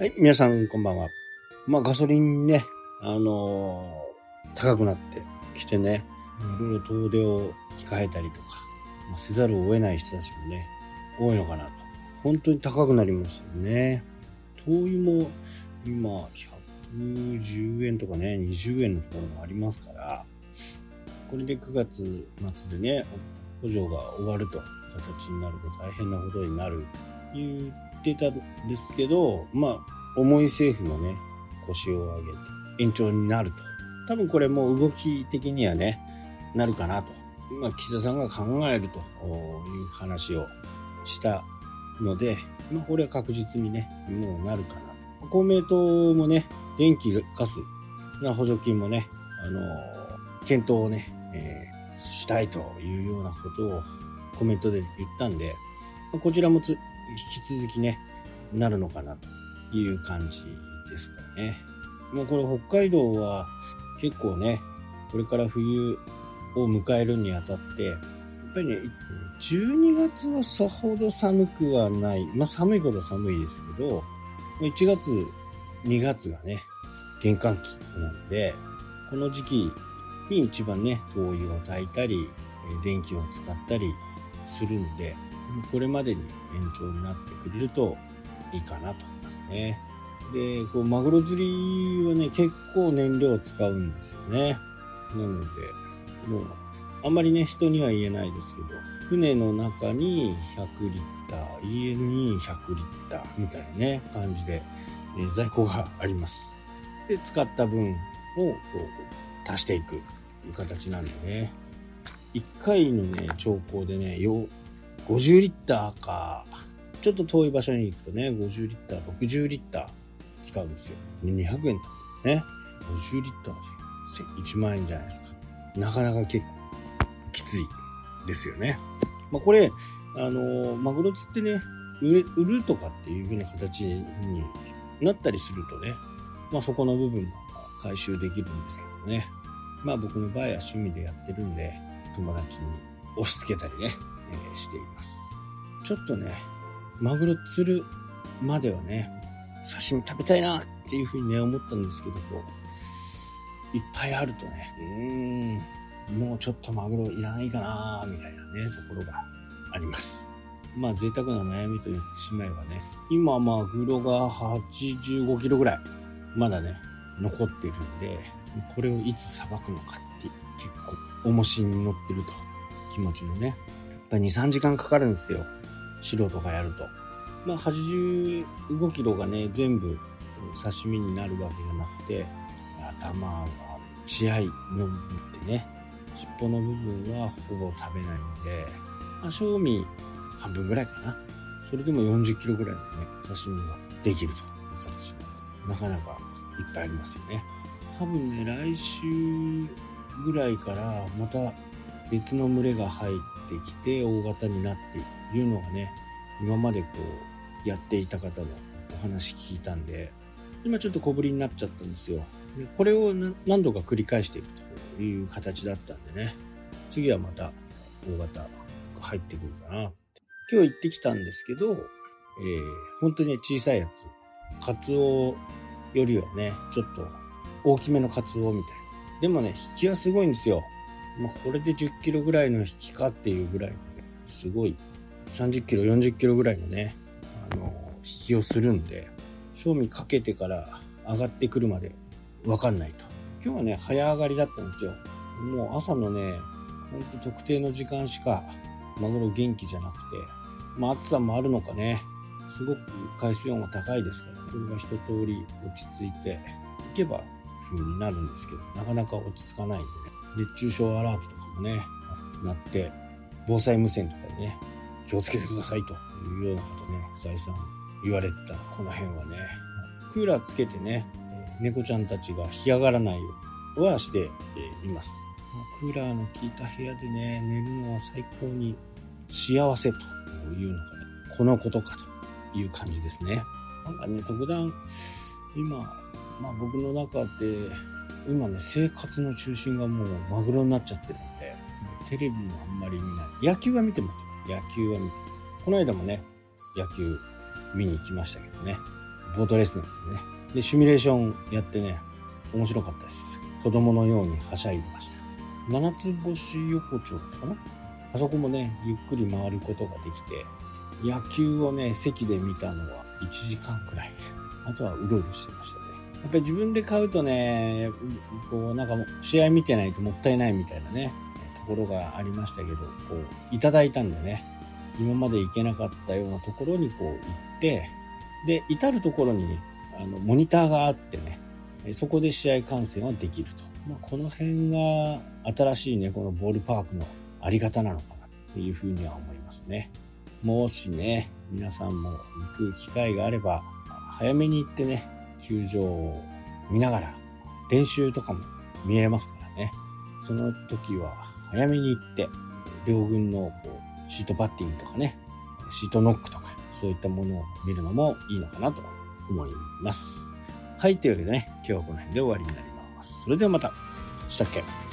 はい、皆さんこんばんは。まあガソリンね、あのー高くなってきてね、いろいろ遠出を控えたりとか、まあ、せざるを得ない人たちもね、多いのかなと。本当に高くなりましたよね。灯油も今110円とかね、20円のところもありますから、これで9月末でね、補助が終わると形になると大変なことになる言ってたんですけど、まあ、重い政府もね、腰を上げて延長になると。多分これもう動き的にはね、なるかなと。まあ、岸田さんが考えるという話をしたので、まあ、これは確実にね、もうなるかな。公明党もね、電気、ガスな補助金もね、あの検討をね、えーしたいというようなことをコメントで言ったんで、こちらもつ引き続きね、なるのかなという感じですかね。もうこれ北海道は結構ね、これから冬を迎えるにあたって、やっぱりね、12月はさほど寒くはない。まあ寒いことは寒いですけど、1月、2月がね、玄関期なので、この時期に一番ね、灯油を焚いたり、電気を使ったりするんで、これまでに延長になってくれるといいかなと思いますね。で、こう、マグロ釣りはね、結構燃料を使うんですよね。なので、もう、あんまりね、人には言えないですけど、船の中に100リッター、家に100リッターみたいなね、感じで、えー在庫があります。で、使った分をこう足していくという形なんでね。1回のね、兆候でね、50リッターか、ちょっと遠い場所に行くとね、50リッター、60リッター使うんですよ。200円だったね。50リッターで1万円じゃないですか。なかなか結構きついですよね。まあこれ、あのーマグロ釣ってね、売れ売るとかっていう風な形になったりするとね、まあそこの部分も回収できるんですけどね。まあ僕の場合は趣味でやってるんで、友達に押し付けたりね、しています。ちょっとね、マグロ釣るまではね、刺身食べたいなっていうふうにね、思ったんですけど、こう、いっぱいあるとね、うーん、もうちょっとマグロいらないかなみたいなね、ところがあります。まあ贅沢な悩みと言ってしまえばね、今マグロが85キロぐらい、まだね、残ってるんで、これをいつさばくのかって結構重しに乗ってると気持ちのね、やっぱ2、3時間かかるんですよ。素人がやると。まあ85キロがね、全部刺身になるわけじゃなくて、頭が血合いの部分ってね、尻尾の部分はほぼ食べないので、まあ、賞味半分ぐらいかな。それでも40キロぐらいのね、刺身ができるという形ななかなかいっぱいありますよね。多分ね、来週ぐらいからまた別の群れが入ってきて大型になっているのがね、今までこうやっていた方のお話聞いたんで、今ちょっと小ぶりになっちゃったんですよ。でこれを何度か繰り返していくという形だったんでね、次はまた大型が入ってくるかな。今日行ってきたんですけど、えー本当に小さいやつ、カツオよりはね、ちょっと大きめのカツオみたい。でもね、引きはすごいんですよ。まあ、これで10キロぐらいの引きかっていうぐらいのね、すごい、30キロ、40キロぐらいのね、あの、引きをするんで、賞味かけてから上がってくるまでわかんないと。今日はね、早上がりだったんですよ。もう朝のね、ほんと特定の時間しかマグロ元気じゃなくて、まあ暑さもあるのかね、すごく海水温が高いですからね、それが一通り落ち着いていけば風になるんですけど、なかなか落ち着かないんでね、熱中症アラートとかもね、なって、防災無線とかでね、気をつけてくださいというようなことね、再三言われてたこの辺はね、クーラーつけてね、猫ちゃんたちが干上がらないようにはしています。クーラーの効いた部屋でね、寝るのは最高に幸せというのがね、このことかという感じですね。なんかね、特段、今、まあ僕の中で、今ね、生活の中心がもうマグロになっちゃってるんで、テレビもあんまり見ない。野球は見てますよ。野球は見て。この間もね、野球見に行きましたけどね。ボートレースのやつでね。で、シミュレーションやってね、面白かったです。子供のようにはしゃいでました。七つ星横丁かな？あそこもね、ゆっくり回ることができて、野球をね、席で見たのは1時間くらい。あとはうろうろしてました。やっぱり自分で買うとね、こうなんか試合見てないともったいないみたいなね、ところがありましたけど、こう、いただいたんでね、今まで行けなかったようなところにこう行って、で、至るところにね、あの、モニターがあってね、そこで試合観戦はできると。まあ、この辺が新しいね、このボールパークのあり方なのかなというふうには思いますね。もしね、皆さんも行く機会があれば、早めに行ってね、球場を見ながら、練習とかも見えますからね。その時は早めに行って、両軍のこうシートバッティングとかね、シートノックとか、そういったものを見るのもいいのかなと思います。はい、というわけでね、今日はこの辺で終わりになります。それではまた。したっけ？